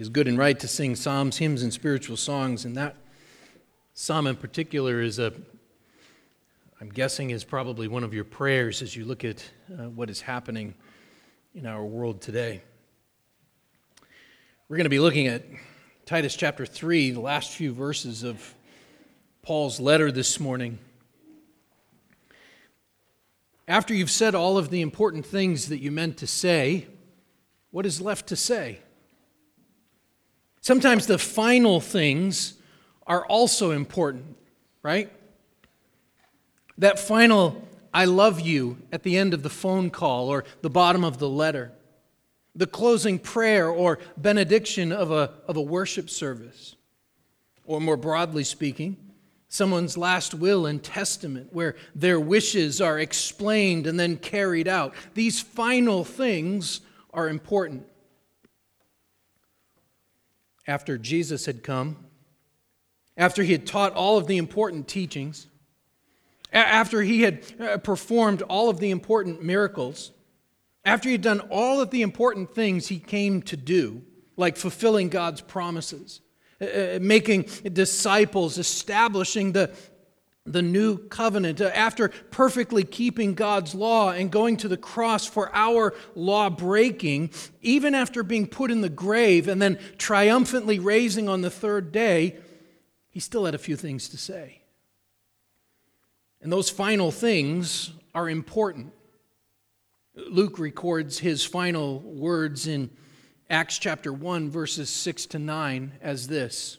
It is good and right to sing psalms, hymns, and spiritual songs, and that psalm in particular is a, I'm guessing, is probably one of your prayers as you look at uh, what is happening in our world today. We're going to be looking at Titus chapter 3, the last few verses of Paul's letter this morning. After you've said all of the important things that you meant to say, what is left to say? Sometimes the final things are also important, right? That final, I love you at the end of the phone call or the bottom of the letter, the closing prayer or benediction of a, of a worship service, or more broadly speaking, someone's last will and testament where their wishes are explained and then carried out. These final things are important after Jesus had come, after he had taught all of the important teachings, after he had uh, performed all of the important miracles, after he had done all of the important things he came to do, like fulfilling God's promises, uh, uh, making disciples, establishing the, the new covenant, uh, after perfectly keeping God's law and going to the cross for our law breaking, even after being put in the grave and then triumphantly raising on the third day, he still had a few things to say. And those final things are important. Luke records his final words in Acts chapter 1, verses 6 to 9, as this.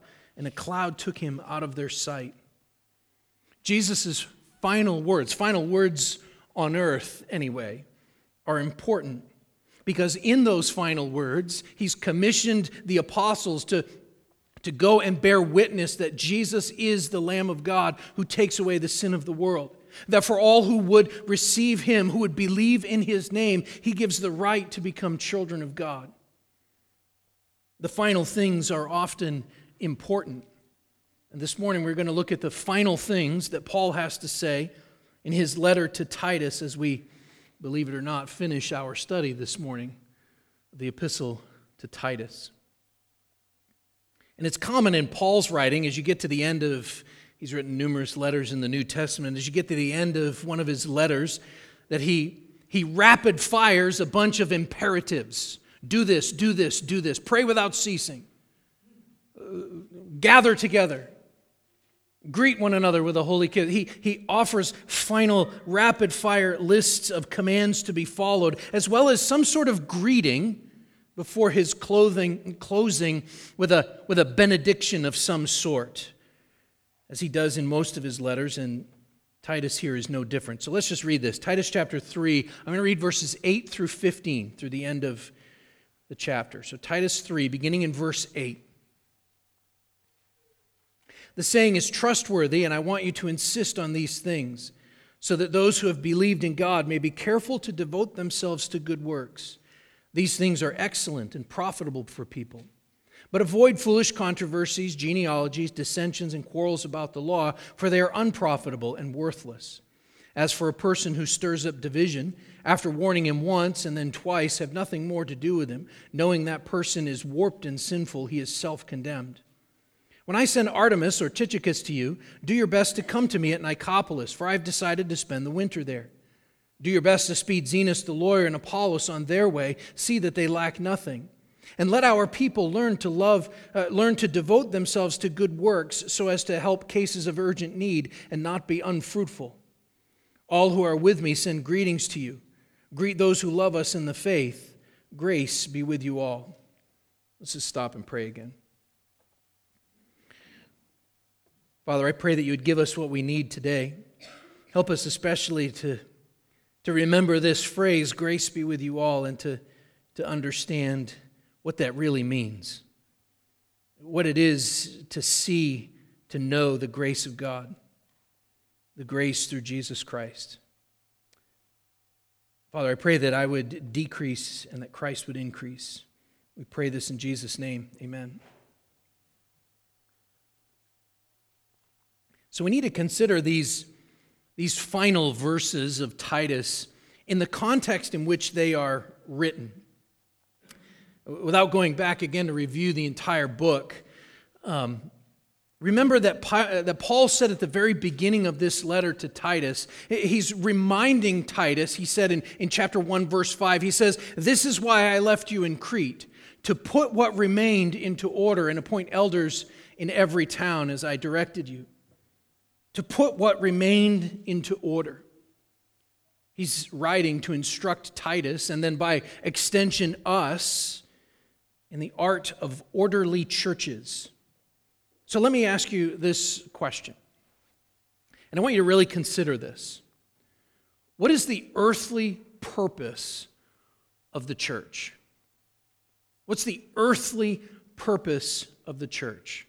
and a cloud took him out of their sight. Jesus' final words, final words on earth anyway, are important because in those final words, he's commissioned the apostles to, to go and bear witness that Jesus is the Lamb of God who takes away the sin of the world. That for all who would receive him, who would believe in his name, he gives the right to become children of God. The final things are often important. And this morning we're going to look at the final things that Paul has to say in his letter to Titus as we, believe it or not, finish our study this morning, the epistle to Titus. And it's common in Paul's writing as you get to the end of, he's written numerous letters in the New Testament, as you get to the end of one of his letters, that he, he rapid fires a bunch of imperatives do this, do this, do this, pray without ceasing gather together, greet one another with a holy kiss. He, he offers final rapid fire lists of commands to be followed, as well as some sort of greeting before his clothing, closing with a, with a benediction of some sort, as he does in most of his letters, and Titus here is no different. So let's just read this. Titus chapter 3, I'm going to read verses 8 through 15 through the end of the chapter. So Titus 3, beginning in verse 8. The saying is trustworthy, and I want you to insist on these things, so that those who have believed in God may be careful to devote themselves to good works. These things are excellent and profitable for people. But avoid foolish controversies, genealogies, dissensions, and quarrels about the law, for they are unprofitable and worthless. As for a person who stirs up division, after warning him once and then twice, have nothing more to do with him, knowing that person is warped and sinful, he is self condemned. When I send Artemas or Tychicus to you, do your best to come to me at Nicopolis, for I have decided to spend the winter there. Do your best to speed Zenas the lawyer and Apollos on their way. See that they lack nothing. And let our people learn to love, uh, learn to devote themselves to good works so as to help cases of urgent need and not be unfruitful. All who are with me send greetings to you. Greet those who love us in the faith. Grace be with you all. Let's just stop and pray again. Father, I pray that you would give us what we need today. Help us especially to, to remember this phrase, grace be with you all, and to, to understand what that really means, what it is to see, to know the grace of God, the grace through Jesus Christ. Father, I pray that I would decrease and that Christ would increase. We pray this in Jesus' name. Amen. So we need to consider these, these final verses of Titus in the context in which they are written. Without going back again to review the entire book, um, Remember that, that Paul said at the very beginning of this letter to Titus, he's reminding Titus, he said in, in chapter 1, verse 5, he says, This is why I left you in Crete, to put what remained into order and appoint elders in every town as I directed you. To put what remained into order. He's writing to instruct Titus, and then by extension, us, in the art of orderly churches so let me ask you this question. And I want you to really consider this. What is the earthly purpose of the church? What's the earthly purpose of the church?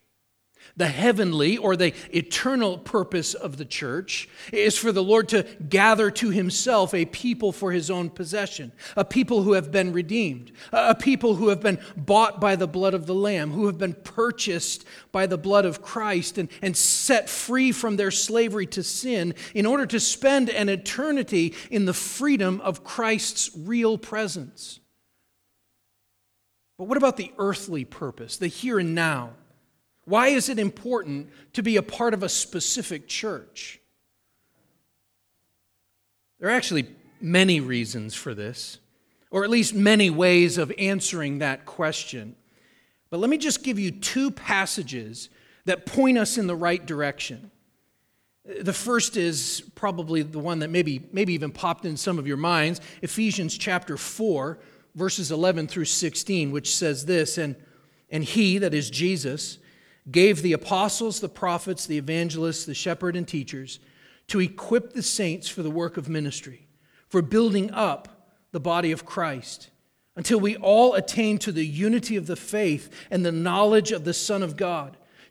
The heavenly or the eternal purpose of the church is for the Lord to gather to himself a people for his own possession, a people who have been redeemed, a people who have been bought by the blood of the Lamb, who have been purchased by the blood of Christ and, and set free from their slavery to sin in order to spend an eternity in the freedom of Christ's real presence. But what about the earthly purpose, the here and now? Why is it important to be a part of a specific church? There are actually many reasons for this, or at least many ways of answering that question. But let me just give you two passages that point us in the right direction. The first is probably the one that maybe, maybe even popped in some of your minds Ephesians chapter 4, verses 11 through 16, which says this And, and he, that is Jesus, gave the apostles, the prophets, the evangelists, the shepherd, and teachers to equip the saints for the work of ministry, for building up the body of Christ, until we all attain to the unity of the faith and the knowledge of the Son of God,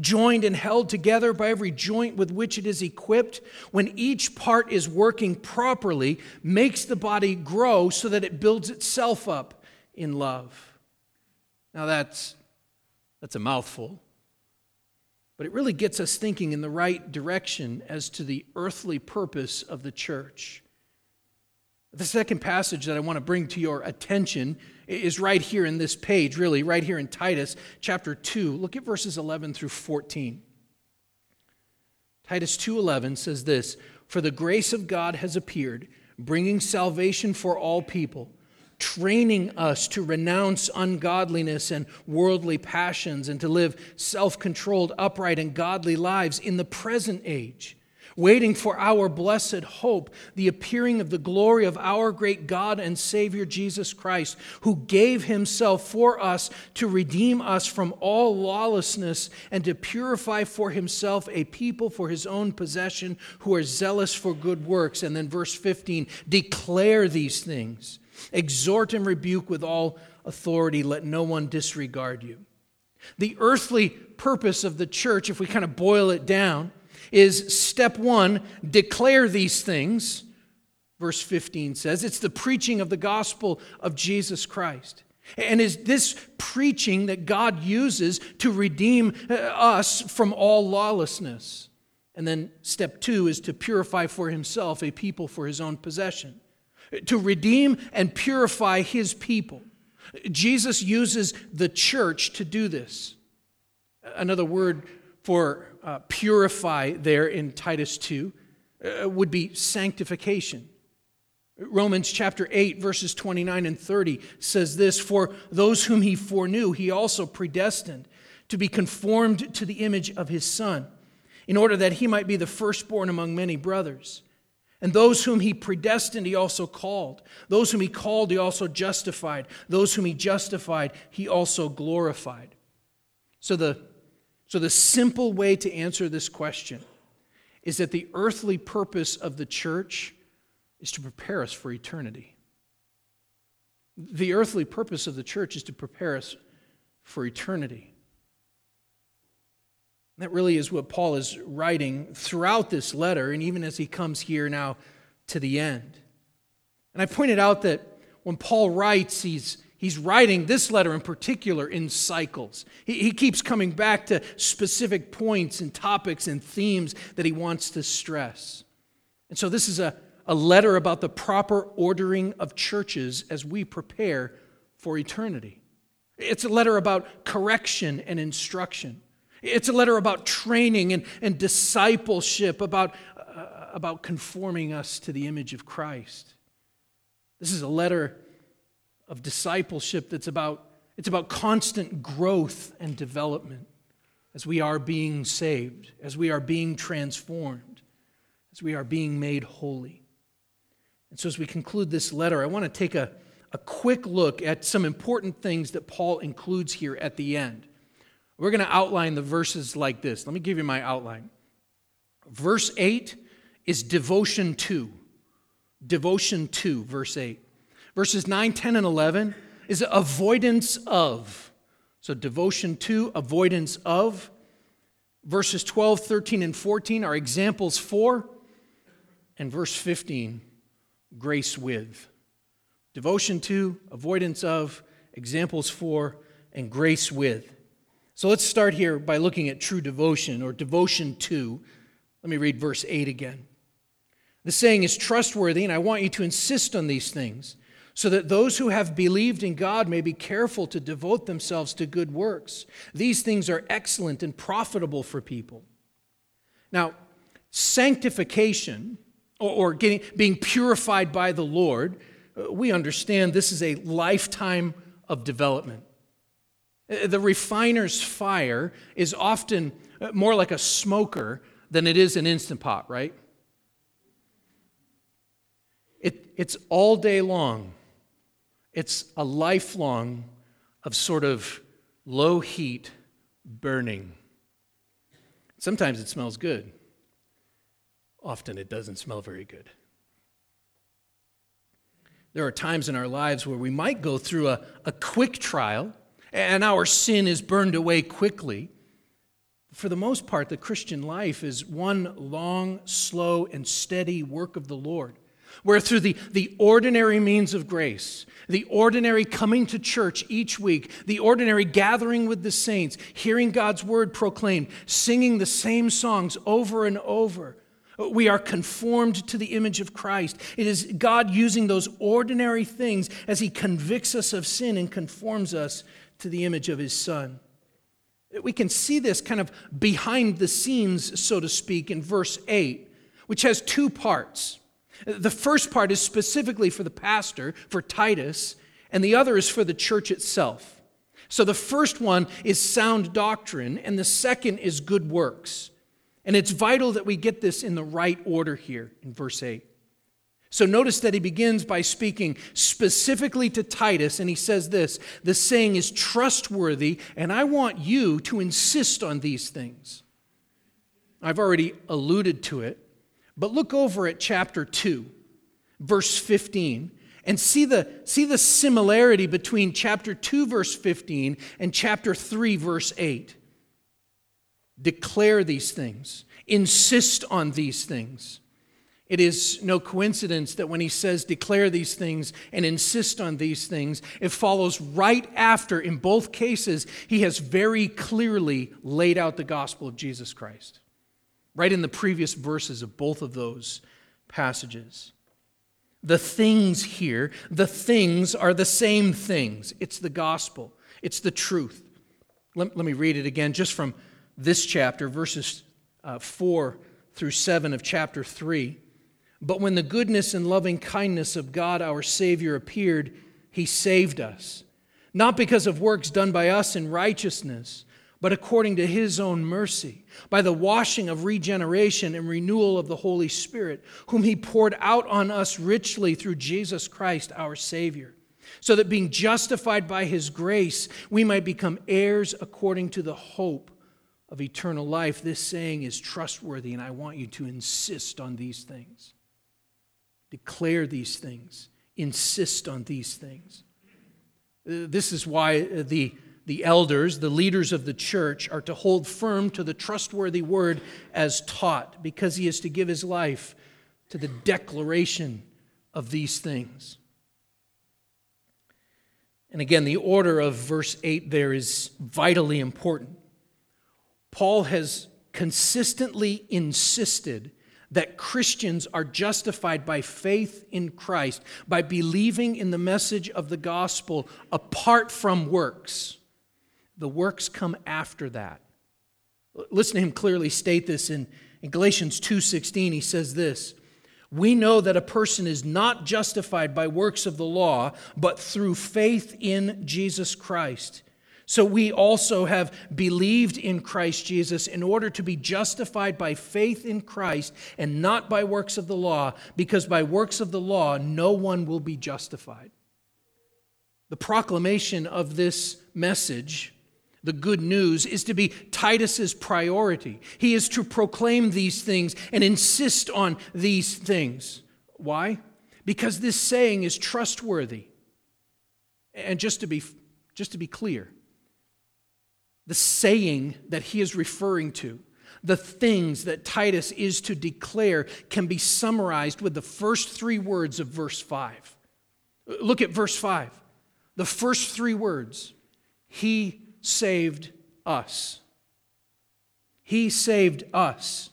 joined and held together by every joint with which it is equipped, when each part is working properly, makes the body grow so that it builds itself up in love. Now that's that's a mouthful. But it really gets us thinking in the right direction as to the earthly purpose of the church. The second passage that I want to bring to your attention is right here in this page, really, right here in Titus chapter 2. Look at verses 11 through 14. Titus 2:11 says this, "For the grace of God has appeared, bringing salvation for all people, training us to renounce ungodliness and worldly passions and to live self-controlled, upright and godly lives in the present age." Waiting for our blessed hope, the appearing of the glory of our great God and Savior Jesus Christ, who gave himself for us to redeem us from all lawlessness and to purify for himself a people for his own possession who are zealous for good works. And then verse 15 declare these things, exhort and rebuke with all authority, let no one disregard you. The earthly purpose of the church, if we kind of boil it down, is step one declare these things. Verse 15 says it's the preaching of the gospel of Jesus Christ. And is this preaching that God uses to redeem uh, us from all lawlessness? And then step two is to purify for himself a people for his own possession, to redeem and purify his people. Jesus uses the church to do this. Another word for uh, purify there in Titus 2 uh, would be sanctification. Romans chapter 8, verses 29 and 30 says this For those whom he foreknew, he also predestined to be conformed to the image of his Son, in order that he might be the firstborn among many brothers. And those whom he predestined, he also called. Those whom he called, he also justified. Those whom he justified, he also glorified. So, the, so the simple way to answer this question is that the earthly purpose of the church is to prepare us for eternity. The earthly purpose of the church is to prepare us for eternity. That really is what Paul is writing throughout this letter, and even as he comes here now to the end. And I pointed out that when Paul writes, he's, he's writing this letter in particular in cycles. He, he keeps coming back to specific points and topics and themes that he wants to stress. And so this is a, a letter about the proper ordering of churches as we prepare for eternity. It's a letter about correction and instruction. It's a letter about training and, and discipleship, about, uh, about conforming us to the image of Christ. This is a letter of discipleship that's about, it's about constant growth and development as we are being saved, as we are being transformed, as we are being made holy. And so, as we conclude this letter, I want to take a, a quick look at some important things that Paul includes here at the end. We're going to outline the verses like this. Let me give you my outline. Verse 8 is devotion to. Devotion to, verse 8. Verses 9, 10, and 11 is avoidance of. So, devotion to, avoidance of. Verses 12, 13, and 14 are examples for. And verse 15, grace with. Devotion to, avoidance of, examples for, and grace with. So let's start here by looking at true devotion or devotion to. Let me read verse 8 again. The saying is trustworthy, and I want you to insist on these things, so that those who have believed in God may be careful to devote themselves to good works. These things are excellent and profitable for people. Now, sanctification, or, getting, being purified by the Lord, uh, we understand this is a lifetime of development. Uh, the refiner's fire is often uh, more like a smoker than it is an instant pot, right? It, it's all day long. It's a lifelong of sort of low heat burning. Sometimes it smells good. Often it doesn't smell very good. There are times in our lives where we might go through a, a quick trial and our sin is burned away quickly. For the most part, the Christian life is one long, slow, and steady work of the Lord, where through the, the ordinary means of grace, the ordinary coming to church each week, the ordinary gathering with the saints, hearing God's word proclaimed, singing the same songs over and over, we are conformed to the image of Christ. It is God using those ordinary things as He convicts us of sin and conforms us to the image of his son. We can see this kind of behind the scenes, so to speak, in verse 8, which has two parts. The first part is specifically for the pastor, for Titus, and the other is for the church itself. So the first one is sound doctrine, and the second is good works. And it's vital that we get this in the right order here in verse 8. So notice that he begins by speaking specifically to Titus, and he says this the saying is trustworthy, and I want you to insist on these things. I've already alluded to it, but look over at chapter 2, verse 15, and see the, see the similarity between chapter 2, verse 15, and chapter 3, verse 8. Declare these things, insist on these things. It is no coincidence that when he says declare these things and insist on these things, it follows right after, in both cases, he has very clearly laid out the gospel of Jesus Christ. Right in the previous verses of both of those passages. The things here, the things are the same things. It's the gospel, it's the truth. Let, let me read it again just from this chapter, verses uh, 4 through 7 of chapter 3. But when the goodness and loving kindness of God our Savior appeared, he saved us, not because of works done by us in righteousness, but according to his own mercy, by the washing of regeneration and renewal of the Holy Spirit, whom he poured out on us richly through Jesus Christ our Savior, so that being justified by his grace, we might become heirs according to the hope of eternal life. This saying is trustworthy, and I want you to insist on these things. Declare these things, insist on these things. Uh, this is why the the elders, the leaders of the church, are to hold firm to the trustworthy word as taught, because he is to give his life to the declaration of these things. And again, the order of verse 8 there is vitally important. Paul has consistently insisted that Christians are justified by faith in Christ, by believing in the message of the gospel apart from works. The works come after that. Listen to him clearly state this in, in Galatians 2:16. He says this, "We know that a person is not justified by works of the law, but through faith in Jesus Christ." So we also have believed in Christ Jesus in order to be justified by faith in Christ and not by works of the law, because by works of the law no one will be justified. The proclamation of this message the good news is to be Titus's priority. He is to proclaim these things and insist on these things. Why? Because this saying is trustworthy. And just to be just to be clear, the saying that he is referring to, the things that Titus is to declare can be summarized with the first 3 words of verse 5. Look at verse 5. The first 3 words. He saved us. He saved us.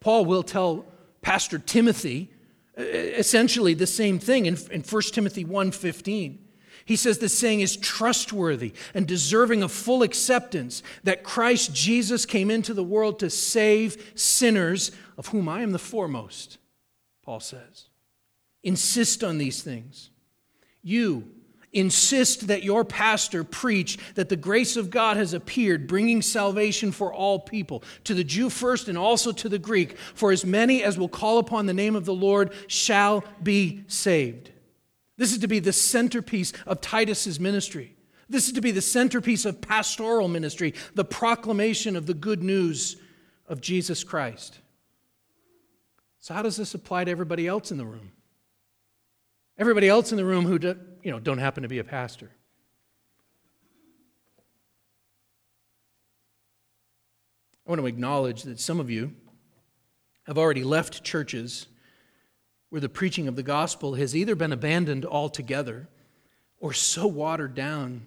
Paul will tell Pastor Timothy uh, uh, essentially the same thing in, in 1 Timothy 1:15. He says the saying is trustworthy and deserving of full acceptance that Christ Jesus came into the world to save sinners, of whom I am the foremost, Paul says. Insist on these things. You, insist that your pastor preach that the grace of God has appeared, bringing salvation for all people, to the Jew first and also to the Greek. For as many as will call upon the name of the Lord shall be saved. This is to be the centerpiece of Titus's ministry. This is to be the centerpiece of pastoral ministry, the proclamation of the good news of Jesus Christ. So, how does this apply to everybody else in the room? Everybody else in the room who do, you know, don't happen to be a pastor. I want to acknowledge that some of you have already left churches where the preaching of the gospel has either been abandoned altogether or so watered down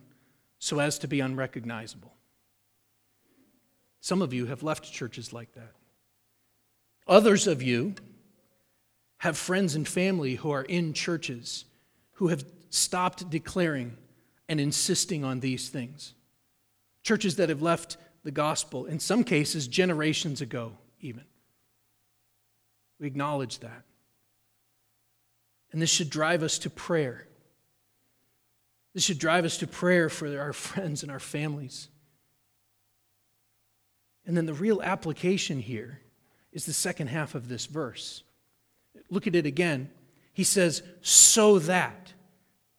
so as to be unrecognizable. Some of you have left churches like that. Others of you have friends and family who are in churches who have stopped declaring and insisting on these things. Churches that have left the gospel, in some cases, generations ago, even. We acknowledge that. And this should drive us to prayer. This should drive us to prayer for our friends and our families. And then the real application here is the second half of this verse. Look at it again. He says, so that.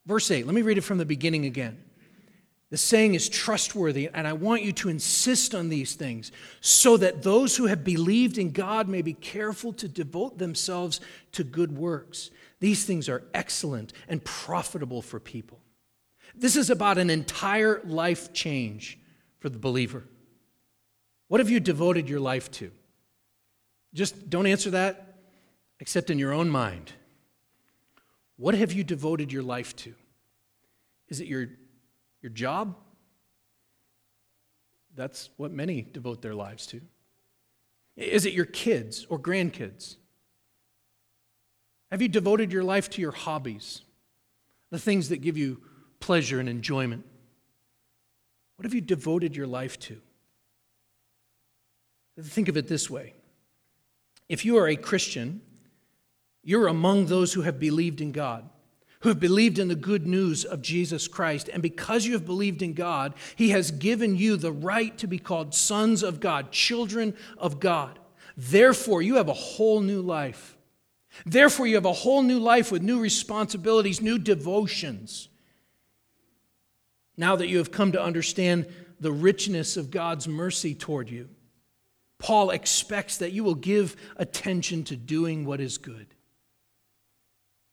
Verse 8, let me read it from the beginning again. The saying is trustworthy, and I want you to insist on these things so that those who have believed in God may be careful to devote themselves to good works. These things are excellent and profitable for people. This is about an entire life change for the believer. What have you devoted your life to? Just don't answer that except in your own mind. What have you devoted your life to? Is it your, your job? That's what many devote their lives to. Is it your kids or grandkids? Have you devoted your life to your hobbies, the things that give you pleasure and enjoyment? What have you devoted your life to? Think of it this way if you are a Christian, you're among those who have believed in God. who have believed in the good news of Jesus Christ. And because you have believed in God, He has given you the right to be called sons of God, children of God. Therefore, you have a whole new life. Therefore, you have a whole new life with new responsibilities, new devotions. Now that you have come to understand the richness of God's mercy toward you, Paul expects that you will give attention to doing what is good.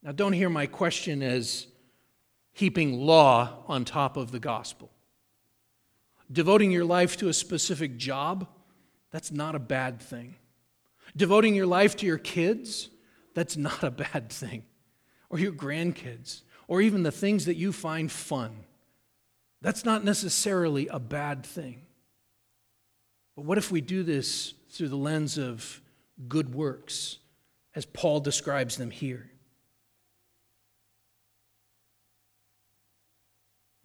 Now, don't hear my question as heaping law on top of the gospel. Devoting your life to a specific job, that's not a bad thing. Devoting your life to your kids, that's not a bad thing. Or your grandkids, or even the things that you find fun. That's not necessarily a bad thing. But what if we do this through the lens of good works, as Paul describes them here?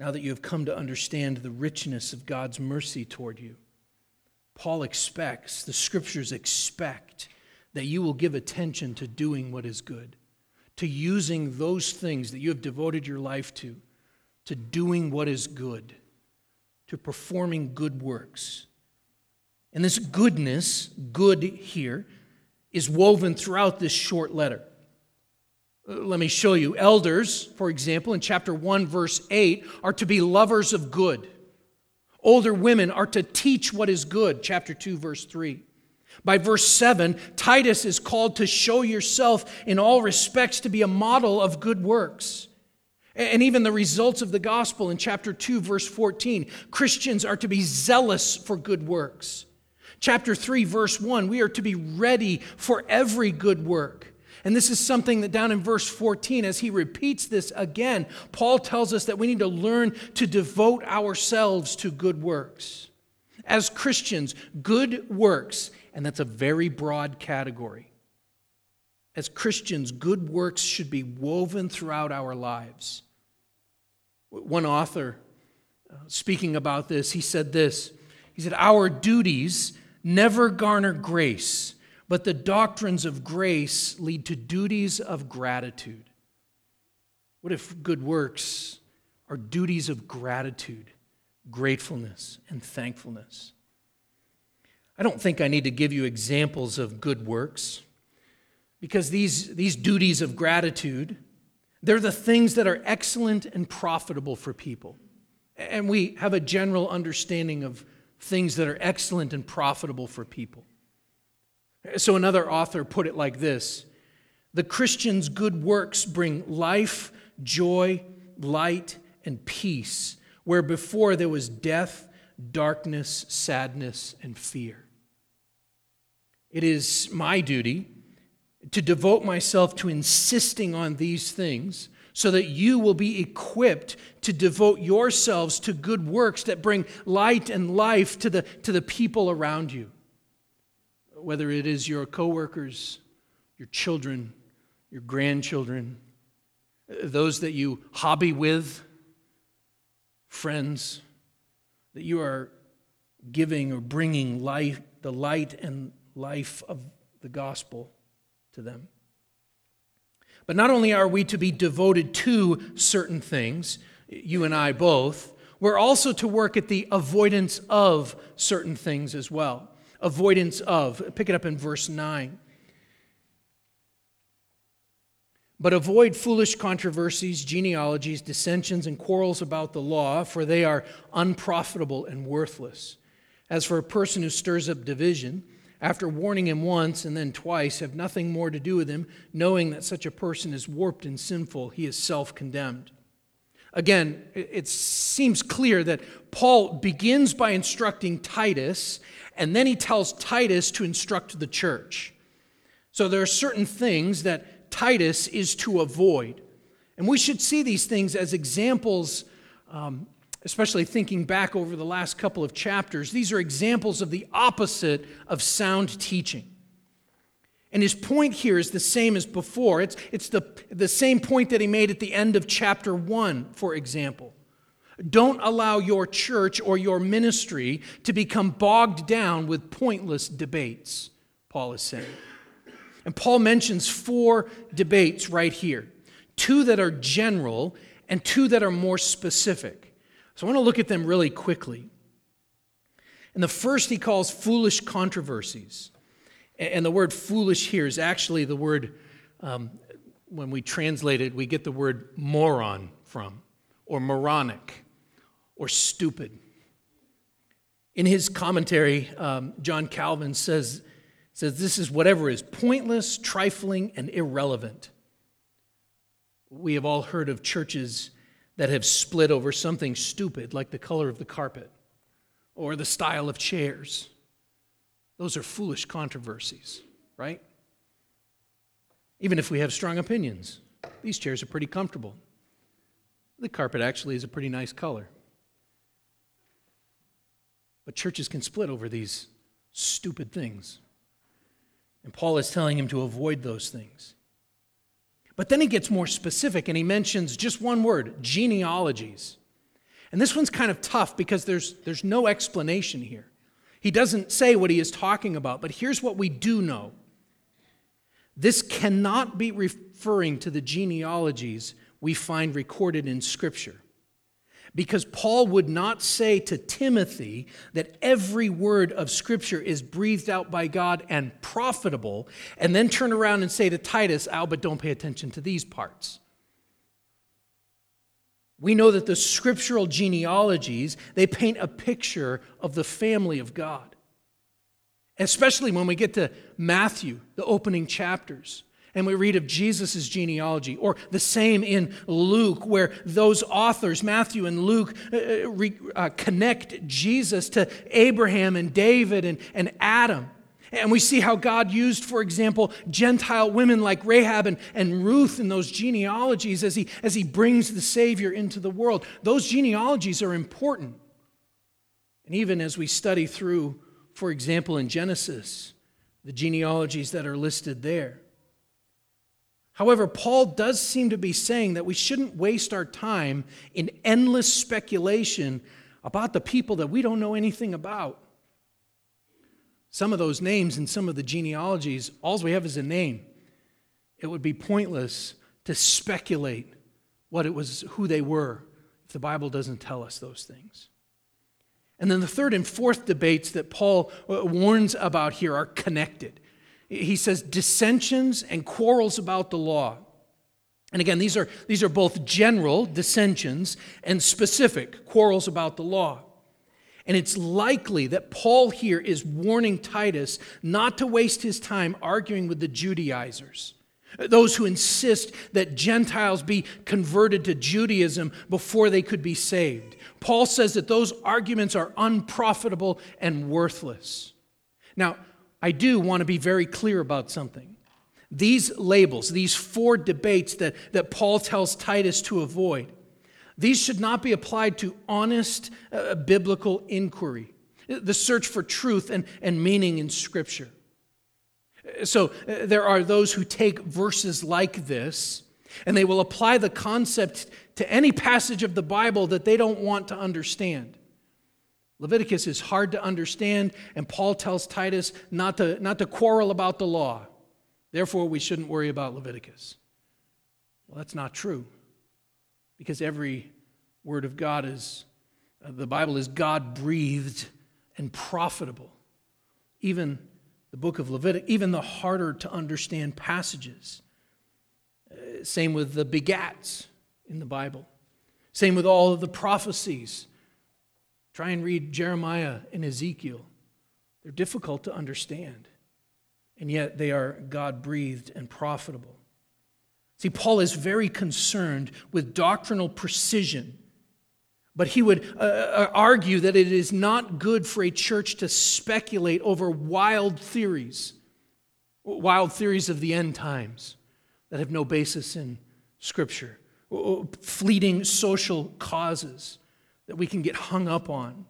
Now that you have come to understand the richness of God's mercy toward you. Paul expects, the scriptures expect, that you will give attention to doing what is good, to using those things that you have devoted your life to, to doing what is good, to performing good works. And this goodness, good here, is woven throughout this short letter. Let me show you. Elders, for example, in chapter 1, verse 8, are to be lovers of good. Older women are to teach what is good, chapter 2, verse 3. By verse 7, Titus is called to show yourself in all respects to be a model of good works. And even the results of the gospel in chapter 2, verse 14 Christians are to be zealous for good works. Chapter 3, verse 1, we are to be ready for every good work. And this is something that down in verse 14, as he repeats this again, Paul tells us that we need to learn to devote ourselves to good works. As Christians, good works, and that's a very broad category. As Christians, good works should be woven throughout our lives. One author, uh, speaking about this, he said this He said, Our duties never garner grace but the doctrines of grace lead to duties of gratitude. What if good works are duties of gratitude, gratefulness, and thankfulness? I don't think I need to give you examples of good works because these, these duties of gratitude, they're the things that are excellent and profitable for people. And we have a general understanding of things that are excellent and profitable for people. So another author put it like this The Christian's good works bring life, joy, light, and peace, where before there was death, darkness, sadness, and fear. It is my duty to devote myself to insisting on these things so that you will be equipped to devote yourselves to good works that bring light and life to the, to the people around you whether it is your coworkers, your children, your grandchildren, those that you hobby with, friends, that you are giving or bringing life, the light and life of the gospel to them. But not only are we to be devoted to certain things, you and I both, we're also to work at the avoidance of certain things as well avoidance of. Pick it up in verse 9. But avoid foolish controversies, genealogies, dissensions, and quarrels about the law, for they are unprofitable and worthless. As for a person who stirs up division, after warning him once and then twice, have nothing more to do with him, knowing that such a person is warped and sinful, he is self condemned. Again, it seems clear that Paul begins by instructing Titus and then he tells Titus to instruct the church. So there are certain things that Titus is to avoid. And we should see these things as examples, um, especially thinking back over the last couple of chapters. These are examples of the opposite of sound teaching. And his point here is the same as before. It's, it's the, the same point that he made at the end of chapter 1, for example. Don't allow your church or your ministry to become bogged down with pointless debates, Paul is saying. And Paul mentions four debates right here two that are general, and two that are more specific. So I want to look at them really quickly. And the first he calls foolish controversies. And the word foolish here is actually the word, um, when we translate it, we get the word moron from, or moronic, or stupid. In his commentary, um, John Calvin says, says this is whatever is pointless, trifling, and irrelevant. We have all heard of churches that have split over something stupid like the color of the carpet or the style of chairs. Those are foolish controversies, right? Even if we have strong opinions, these chairs are pretty comfortable. The carpet actually is a pretty nice color. But churches can split over these stupid things. And Paul is telling him to avoid those things. But then he gets more specific and he mentions just one word genealogies. And this one's kind of tough because there's, there's no explanation here. He doesn't say what he is talking about, but here's what we do know this cannot be referring to the genealogies we find recorded in Scripture. Because Paul would not say to Timothy that every word of Scripture is breathed out by God and profitable, and then turn around and say to Titus, Oh, but don't pay attention to these parts. We know that the scriptural genealogies, they paint a picture of the family of God. Especially when we get to Matthew, the opening chapters and we read of Jesus' genealogy, or the same in Luke, where those authors, Matthew and Luke, uh, uh, re, uh, connect Jesus to Abraham and David and, and Adam. And we see how God used, for example, Gentile women like Rahab and, and Ruth in those genealogies as he, as he brings the Savior into the world. Those genealogies are important. And even as we study through, for example, in Genesis, the genealogies that are listed there. However, Paul does seem to be saying that we shouldn't waste our time in endless speculation about the people that we don't know anything about. Some of those names and some of the genealogies, all we have is a name. It would be pointless to speculate what it was, who they were, if the Bible doesn't tell us those things. And then the third and fourth debates that Paul uh, warns about here are connected he says dissensions and quarrels about the law. And again, these are, these are both general dissensions and specific quarrels about the law. And it's likely that Paul here is warning Titus not to waste his time arguing with the Judaizers, those who insist that Gentiles be converted to Judaism before they could be saved. Paul says that those arguments are unprofitable and worthless. Now, I do want to be very clear about something. These labels, these four debates that, that Paul tells Titus to avoid, these should not be applied to honest uh, biblical inquiry, the search for truth and, and meaning in Scripture. So uh, there are those who take verses like this and they will apply the concept to any passage of the Bible that they don't want to understand. Leviticus is hard to understand, and Paul tells Titus not to, not to quarrel about the law. Therefore, we shouldn't worry about Leviticus. Well, that's not true, because every word of God is, uh, the Bible is God breathed and profitable. Even the book of Leviticus, even the harder to understand passages. Uh, same with the begats in the Bible. Same with all of the prophecies Try and read Jeremiah and Ezekiel. They're difficult to understand, and yet they are God breathed and profitable. See, Paul is very concerned with doctrinal precision, but he would uh, uh, argue that it is not good for a church to speculate over wild theories, wild theories of the end times that have no basis in Scripture, fleeting social causes that we can get hung up on.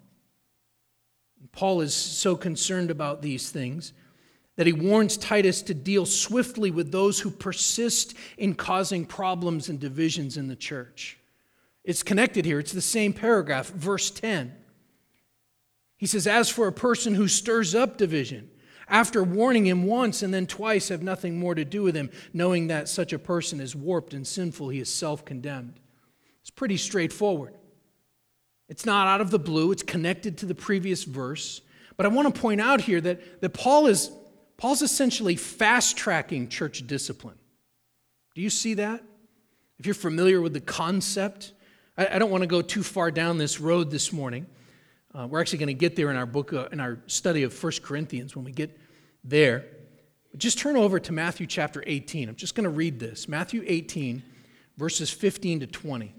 Paul is so concerned about these things that he warns Titus to deal swiftly with those who persist in causing problems and divisions in the church. It's connected here, it's the same paragraph, verse 10. He says, As for a person who stirs up division, After warning him once and then twice, have nothing more to do with him, knowing that such a person is warped and sinful, he is self condemned. It's pretty straightforward. It's not out of the blue, it's connected to the previous verse. But I want to point out here that, that Paul is Paul's essentially fast tracking church discipline. Do you see that? If you're familiar with the concept, I, I don't want to go too far down this road this morning. Uh, we're actually going to get there in our book, uh, in our study of 1 Corinthians when we get there. But just turn over to Matthew chapter 18. I'm just going to read this Matthew 18, verses 15 to 20.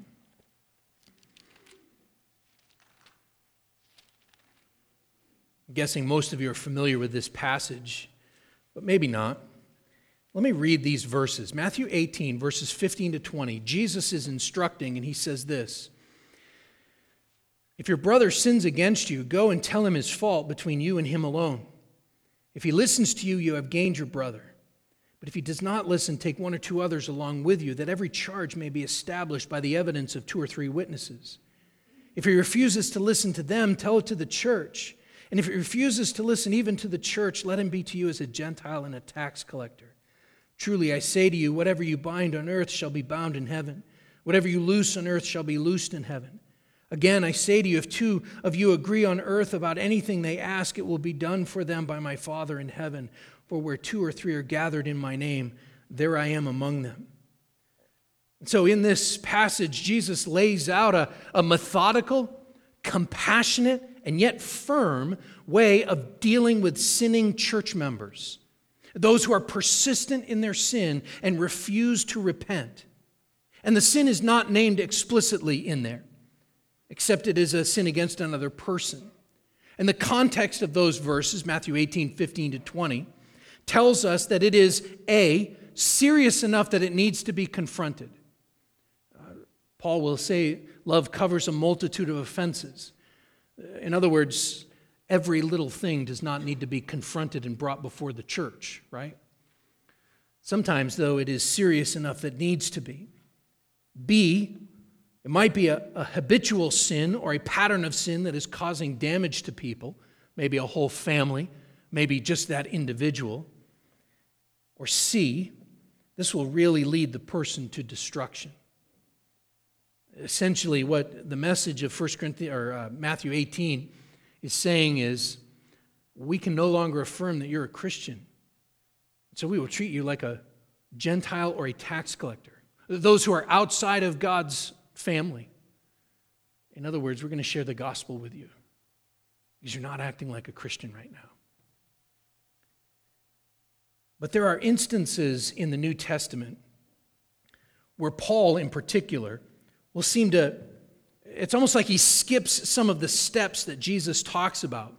Guessing most of you are familiar with this passage, but maybe not. Let me read these verses. Matthew 18, verses 15 to 20. Jesus is instructing, and he says this If your brother sins against you, go and tell him his fault between you and him alone. If he listens to you, you have gained your brother. But if he does not listen, take one or two others along with you, that every charge may be established by the evidence of two or three witnesses. If he refuses to listen to them, tell it to the church. And if he refuses to listen even to the church, let him be to you as a Gentile and a tax collector. Truly, I say to you, whatever you bind on earth shall be bound in heaven, whatever you loose on earth shall be loosed in heaven. Again, I say to you, if two of you agree on earth about anything they ask, it will be done for them by my Father in heaven. For where two or three are gathered in my name, there I am among them. So, in this passage, Jesus lays out a, a methodical, compassionate, and yet firm way of dealing with sinning church members, those who are persistent in their sin and refuse to repent. And the sin is not named explicitly in there, except it is a sin against another person. And the context of those verses, Matthew 18, 15 to 20, tells us that it is A, serious enough that it needs to be confronted. Uh, Paul will say, Love covers a multitude of offenses. Uh, in other words, every little thing does not need to be confronted and brought before the church, right? Sometimes, though, it is serious enough that needs to be. B, it might be a, a, habitual sin or a pattern of sin that is causing damage to people, maybe a whole family, maybe just that individual. Or C, this will really lead the person to destruction essentially what the message of 1 Corinthians or uh, Matthew 18 is saying is we can no longer affirm that you're a Christian. So we will treat you like a Gentile or a tax collector, those who are outside of God's family. In other words, we're going to share the gospel with you because you're not acting like a Christian right now. But there are instances in the New Testament where Paul, in particular, will seem to, it's almost like he skips some of the steps that Jesus talks about.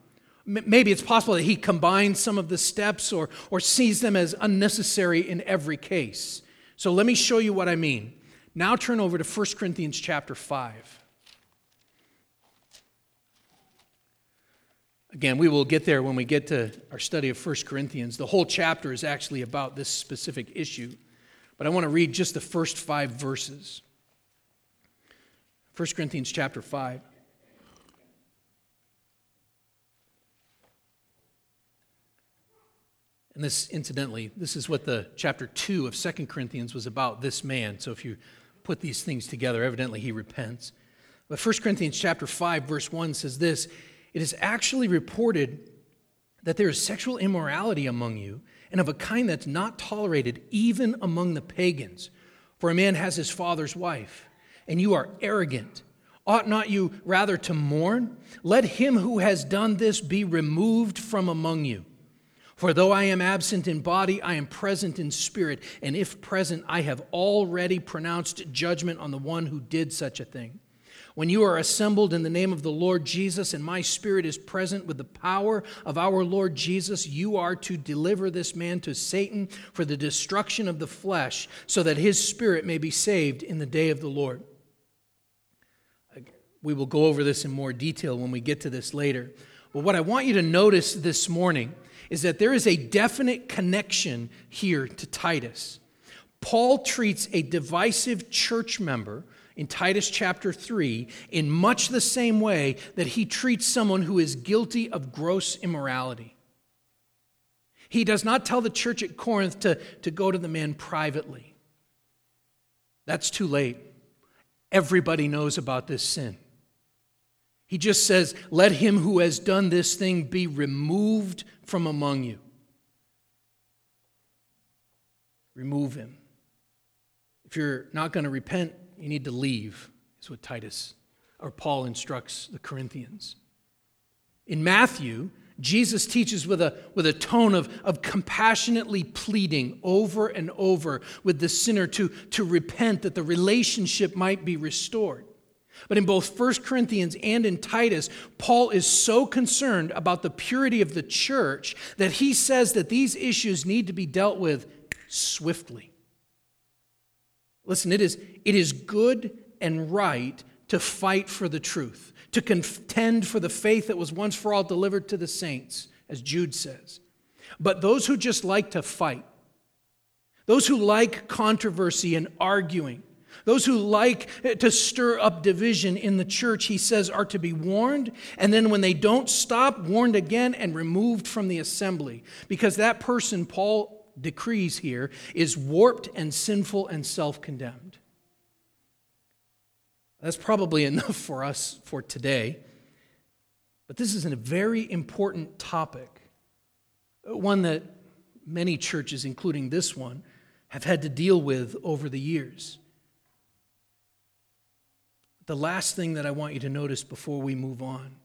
Maybe it's possible that he combines some of the steps or, or sees them as unnecessary in every case. So let me show you what I mean. Now turn over to 1 Corinthians chapter 5. Again, we will get there when we get to our study of 1 Corinthians. The whole chapter is actually about this specific issue, but I want to read just the first five verses. 1 Corinthians chapter 5. And this, incidentally, this is what the chapter 2 of 2 Corinthians was about this man. So if you put these things together, evidently he repents. But 1 Corinthians chapter 5, verse 1 says this It is actually reported that there is sexual immorality among you, and of a kind that's not tolerated even among the pagans. For a man has his father's wife and you are arrogant. Ought not you rather to mourn? Let him who has done this be removed from among you. For though I am absent in body, I am present in spirit, and if present, I have already pronounced judgment on the one who did such a thing. When you are assembled in the name of the Lord Jesus, and my spirit is present with the power of our Lord Jesus, you are to deliver this man to Satan for the destruction of the flesh, so that his spirit may be saved in the day of the Lord. We will go over this in more detail when we get to this later. But what I want you to notice this morning is that there is a definite connection here to Titus. Paul treats a divisive church member in Titus chapter 3 in much the same way that he treats someone who is guilty of gross immorality. He does not tell the church at Corinth to, to go to the man privately. That's too late. Everybody knows about this sin. He just says, Let him who has done this thing be removed from among you. Remove him. If you're not going to repent, you need to leave, is what Titus or Paul instructs the Corinthians. In Matthew, Jesus teaches with a, with a tone of, of compassionately pleading over and over with the sinner to, to repent that the relationship might be restored. But in both 1 Corinthians and in Titus, Paul is so concerned about the purity of the church that he says that these issues need to be dealt with swiftly. Listen, it is, it is good and right to fight for the truth, to contend for the faith that was once for all delivered to the saints, as Jude says. But those who just like to fight, those who like controversy and arguing, those who like to stir up division in the church, he says, are to be warned, and then when they don't stop, warned again and removed from the assembly. Because that person, Paul decrees here, is warped and sinful and self condemned. That's probably enough for us for today. But this is a very important topic, one that many churches, including this one, have had to deal with over the years. The last thing that I want you to notice before we move on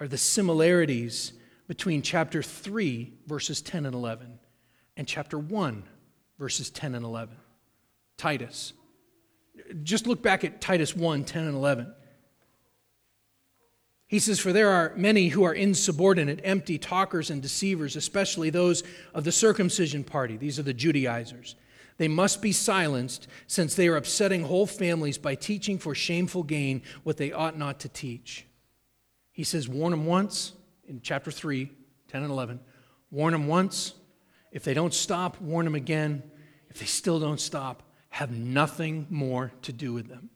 are the similarities between chapter 3, verses 10 and 11, and chapter 1, verses 10 and 11. Titus. Just look back at Titus 1 10 and 11. He says, For there are many who are insubordinate, empty talkers, and deceivers, especially those of the circumcision party. These are the Judaizers. They must be silenced, since they are upsetting whole families by teaching for shameful gain what they ought not to teach. He says, Warn them once in chapter 3, 10 and 11. Warn them once. If they don't stop, warn them again. If they still don't stop, have nothing more to do with them.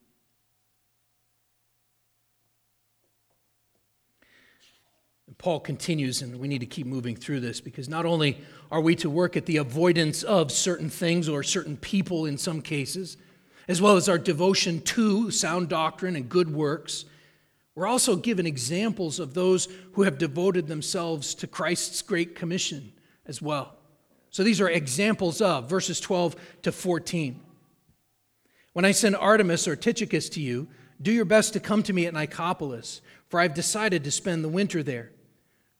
Paul continues, and we need to keep moving through this because not only are we to work at the avoidance of certain things or certain people in some cases, as well as our devotion to sound doctrine and good works, we're also given examples of those who have devoted themselves to Christ's great commission as well. So these are examples of verses 12 to 14. When I send Artemas or Tychicus to you, do your best to come to me at Nicopolis, for I've decided to spend the winter there.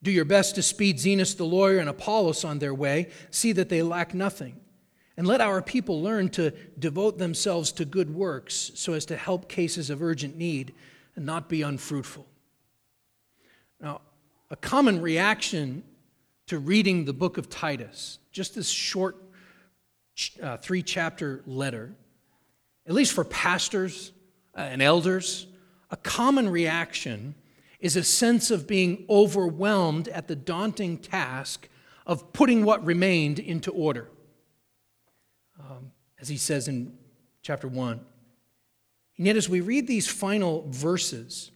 Do your best to speed Zenas the lawyer and Apollos on their way. See that they lack nothing. And let our people learn to devote themselves to good works so as to help cases of urgent need and not be unfruitful. Now, a common reaction to reading the book of Titus, just this short uh, three chapter letter, at least for pastors and elders, a common reaction is a sense of being overwhelmed at the daunting task of putting what remained into order. Um, as he says in chapter 1. And yet, as we read these final verses,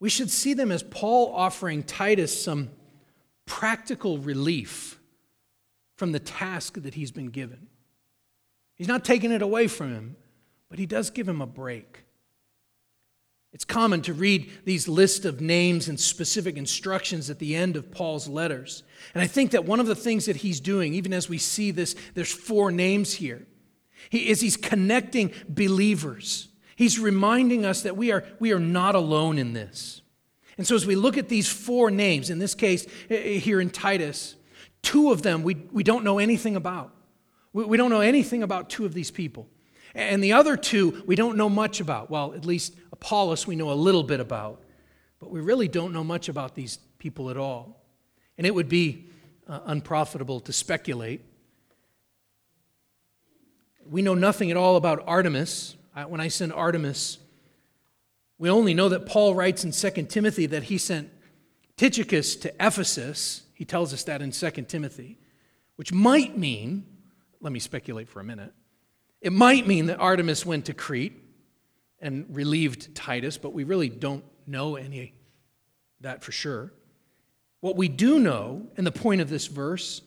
we should see them as Paul offering Titus some practical relief from the task that he's been given. He's not taking it away from him, but he does give him a break. It's common to read these lists of names and specific instructions at the end of Paul's letters. And I think that one of the things that he's doing, even as we see this, there's four names here, he, is he's connecting believers. He's reminding us that we are, we are not alone in this. And so as we look at these four names, in this case eh, eh, here in Titus, two of them we, we don't know anything about. We, we don't know anything about two of these people. And the other two, we don't know much about. Well, at least Apollos, we know a little bit about. But we really don't know much about these people at all. And it would be uh, unprofitable to speculate. We know nothing at all about Artemas. I, when I send Artemas, we only know that Paul writes in 2 Timothy that he sent Tychicus to Ephesus. He tells us that in 2 Timothy, which might mean, let me speculate for a minute, it might mean that Artemas went to Crete and relieved Titus, but we really don't know any that for sure. What we do know, and the point of this verse,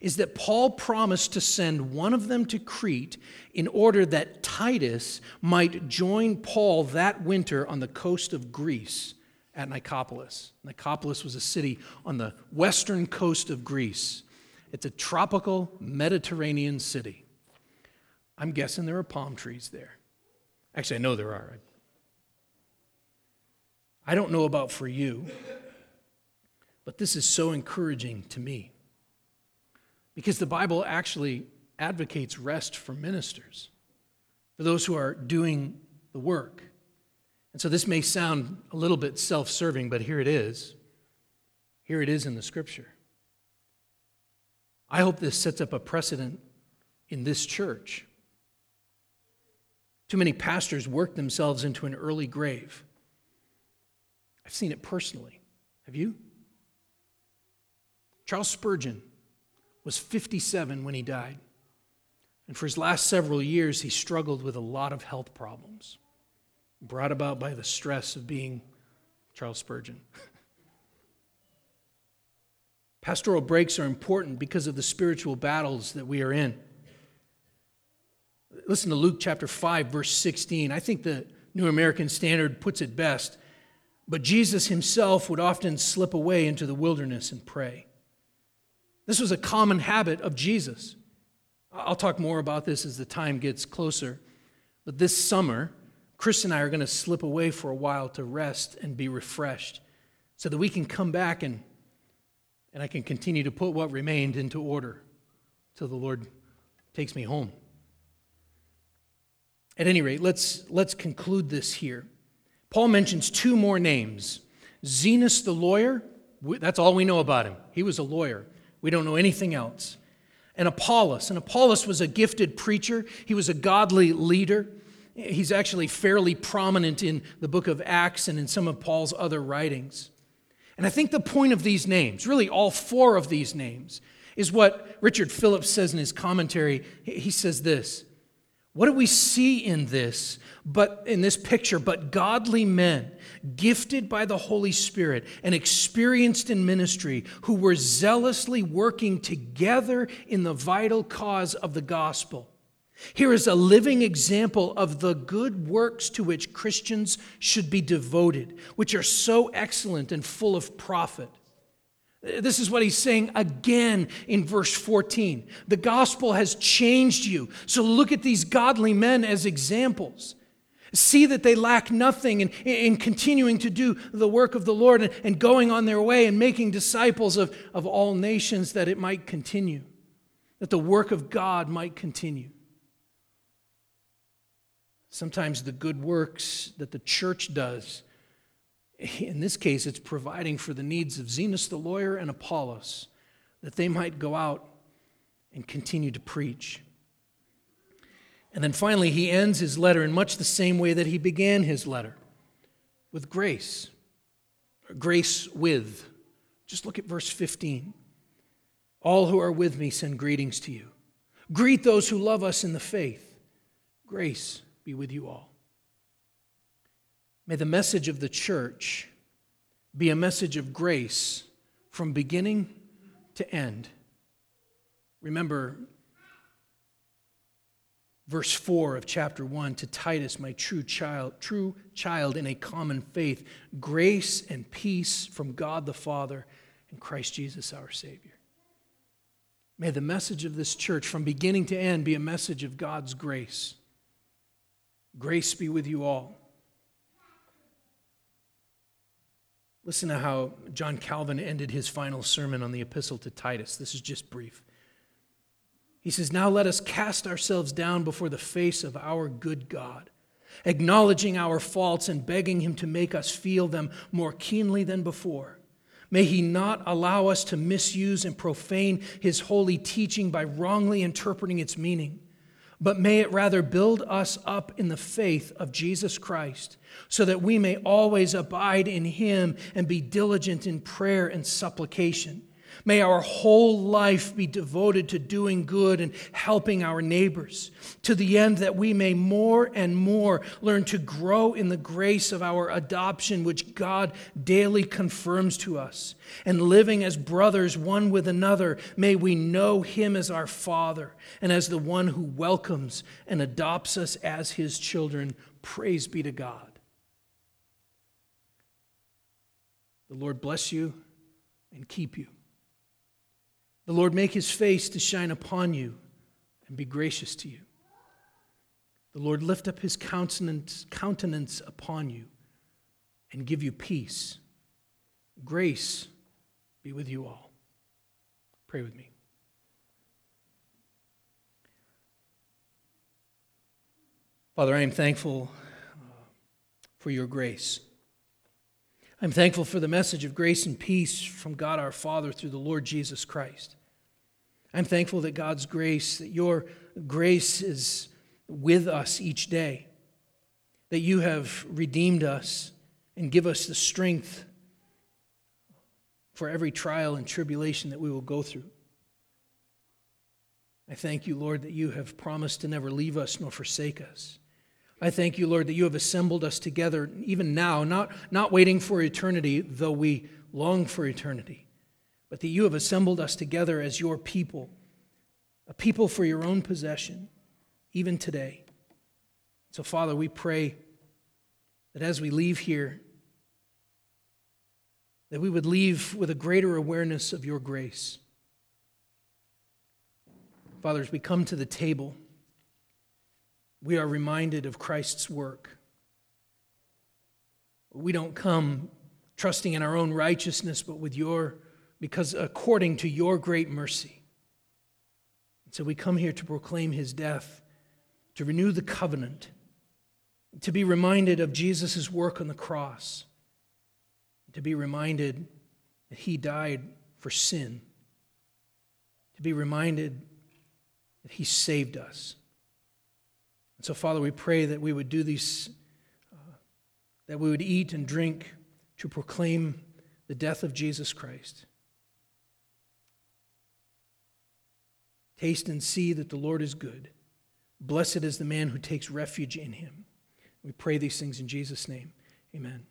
is that Paul promised to send one of them to Crete in order that Titus might join Paul that winter on the coast of Greece at Nicopolis. Nicopolis was a city on the western coast of Greece. It's a tropical Mediterranean city. I'm guessing there are palm trees there. Actually, I know there are. I don't know about for you, but this is so encouraging to me. Because the Bible actually advocates rest for ministers, for those who are doing the work. And so this may sound a little bit self serving, but here it is. Here it is in the scripture. I hope this sets up a precedent in this church. Too many pastors work themselves into an early grave. I've seen it personally. Have you? Charles Spurgeon was 57 when he died. And for his last several years, he struggled with a lot of health problems brought about by the stress of being Charles Spurgeon. Pastoral breaks are important because of the spiritual battles that we are in. Listen to Luke chapter 5, verse 16. I think the New American Standard puts it best. But Jesus himself would often slip away into the wilderness and pray. This was a common habit of Jesus. I'll talk more about this as the time gets closer. But this summer, Chris and I are going to slip away for a while to rest and be refreshed so that we can come back and, and I can continue to put what remained into order till the Lord takes me home. At any rate, let's, let's conclude this here. Paul mentions two more names Zenas the lawyer, that's all we know about him. He was a lawyer. We don't know anything else. And Apollos. And Apollos was a gifted preacher, he was a godly leader. He's actually fairly prominent in the book of Acts and in some of Paul's other writings. And I think the point of these names, really all four of these names, is what Richard Phillips says in his commentary. He says this what do we see in this, but in this picture, but godly men, gifted by the Holy Spirit and experienced in ministry, who were zealously working together in the vital cause of the gospel. Here is a living example of the good works to which Christians should be devoted, which are so excellent and full of profit. This is what he's saying again in verse 14. The gospel has changed you. So look at these godly men as examples. See that they lack nothing in, in continuing to do the work of the Lord and, and going on their way and making disciples of, of all nations that it might continue, that the work of God might continue. Sometimes the good works that the church does in this case, it's providing for the needs of Zenas the lawyer and Apollos, that they might go out and continue to preach. And then finally, he ends his letter in much the same way that he began his letter with grace. Grace with. Just look at verse 15. All who are with me send greetings to you. Greet those who love us in the faith. Grace be with you all. May the message of the church be a message of grace from beginning to end. Remember verse 4 of chapter 1 to Titus, my true child, true child in a common faith, grace and peace from God the Father and Christ Jesus our Savior. May the message of this church from beginning to end be a message of God's grace. Grace be with you all. Listen to how John Calvin ended his final sermon on the epistle to Titus. This is just brief. He says, Now let us cast ourselves down before the face of our good God, acknowledging our faults and begging Him to make us feel them more keenly than before. May He not allow us to misuse and profane His holy teaching by wrongly interpreting its meaning but may it rather build us up in the faith of Jesus Christ, so that we may always abide in Him and be diligent in prayer and supplication. May our whole life be devoted to doing good and helping our neighbors, to the end that we may more and more learn to grow in the grace of our adoption, which God daily confirms to us. And living as brothers one with another, may we know Him as our Father and as the one who welcomes and adopts us as His children. Praise be to God. The Lord bless you and keep you. The Lord make his face to shine upon you and be gracious to you. The Lord lift up his countenance, countenance upon you and give you peace. Grace be with you all. Pray with me. Father, I am thankful uh, for your grace. I'm thankful for the message of grace and peace from God our Father through the Lord Jesus Christ. I'm thankful that God's grace, that your grace is with us each day, that you have redeemed us and give us the strength for every trial and tribulation that we will go through. I thank you, Lord, that you have promised to never leave us nor forsake us. I thank you, Lord, that you have assembled us together even now, not, not waiting for eternity, though we long for eternity, but that you have assembled us together as your people, a people for your own possession, even today. So, Father, we pray that as we leave here, that we would leave with a greater awareness of your grace. Father, as we come to the table, we are reminded of Christ's work. We don't come trusting in our own righteousness, but with your, because according to your great mercy. And so we come here to proclaim his death, to renew the covenant, to be reminded of Jesus' work on the cross, to be reminded that he died for sin, to be reminded that he saved us. So, Father, we pray that we would do these, uh, that we would eat and drink to proclaim the death of Jesus Christ. Taste and see that the Lord is good. Blessed is the man who takes refuge in him. We pray these things in Jesus' name. Amen.